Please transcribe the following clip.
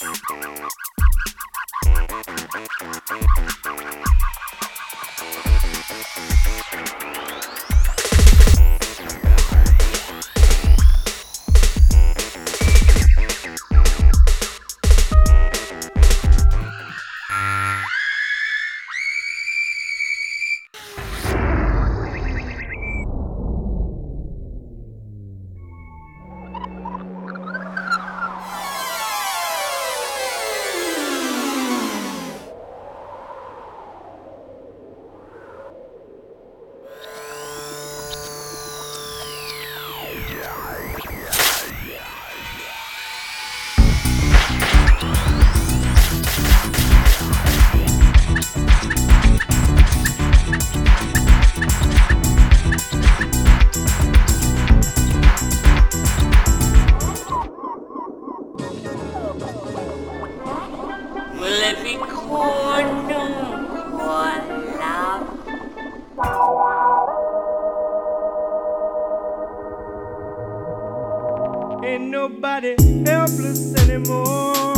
Thank you. Will it be corn? Ain't nobody helpless anymore.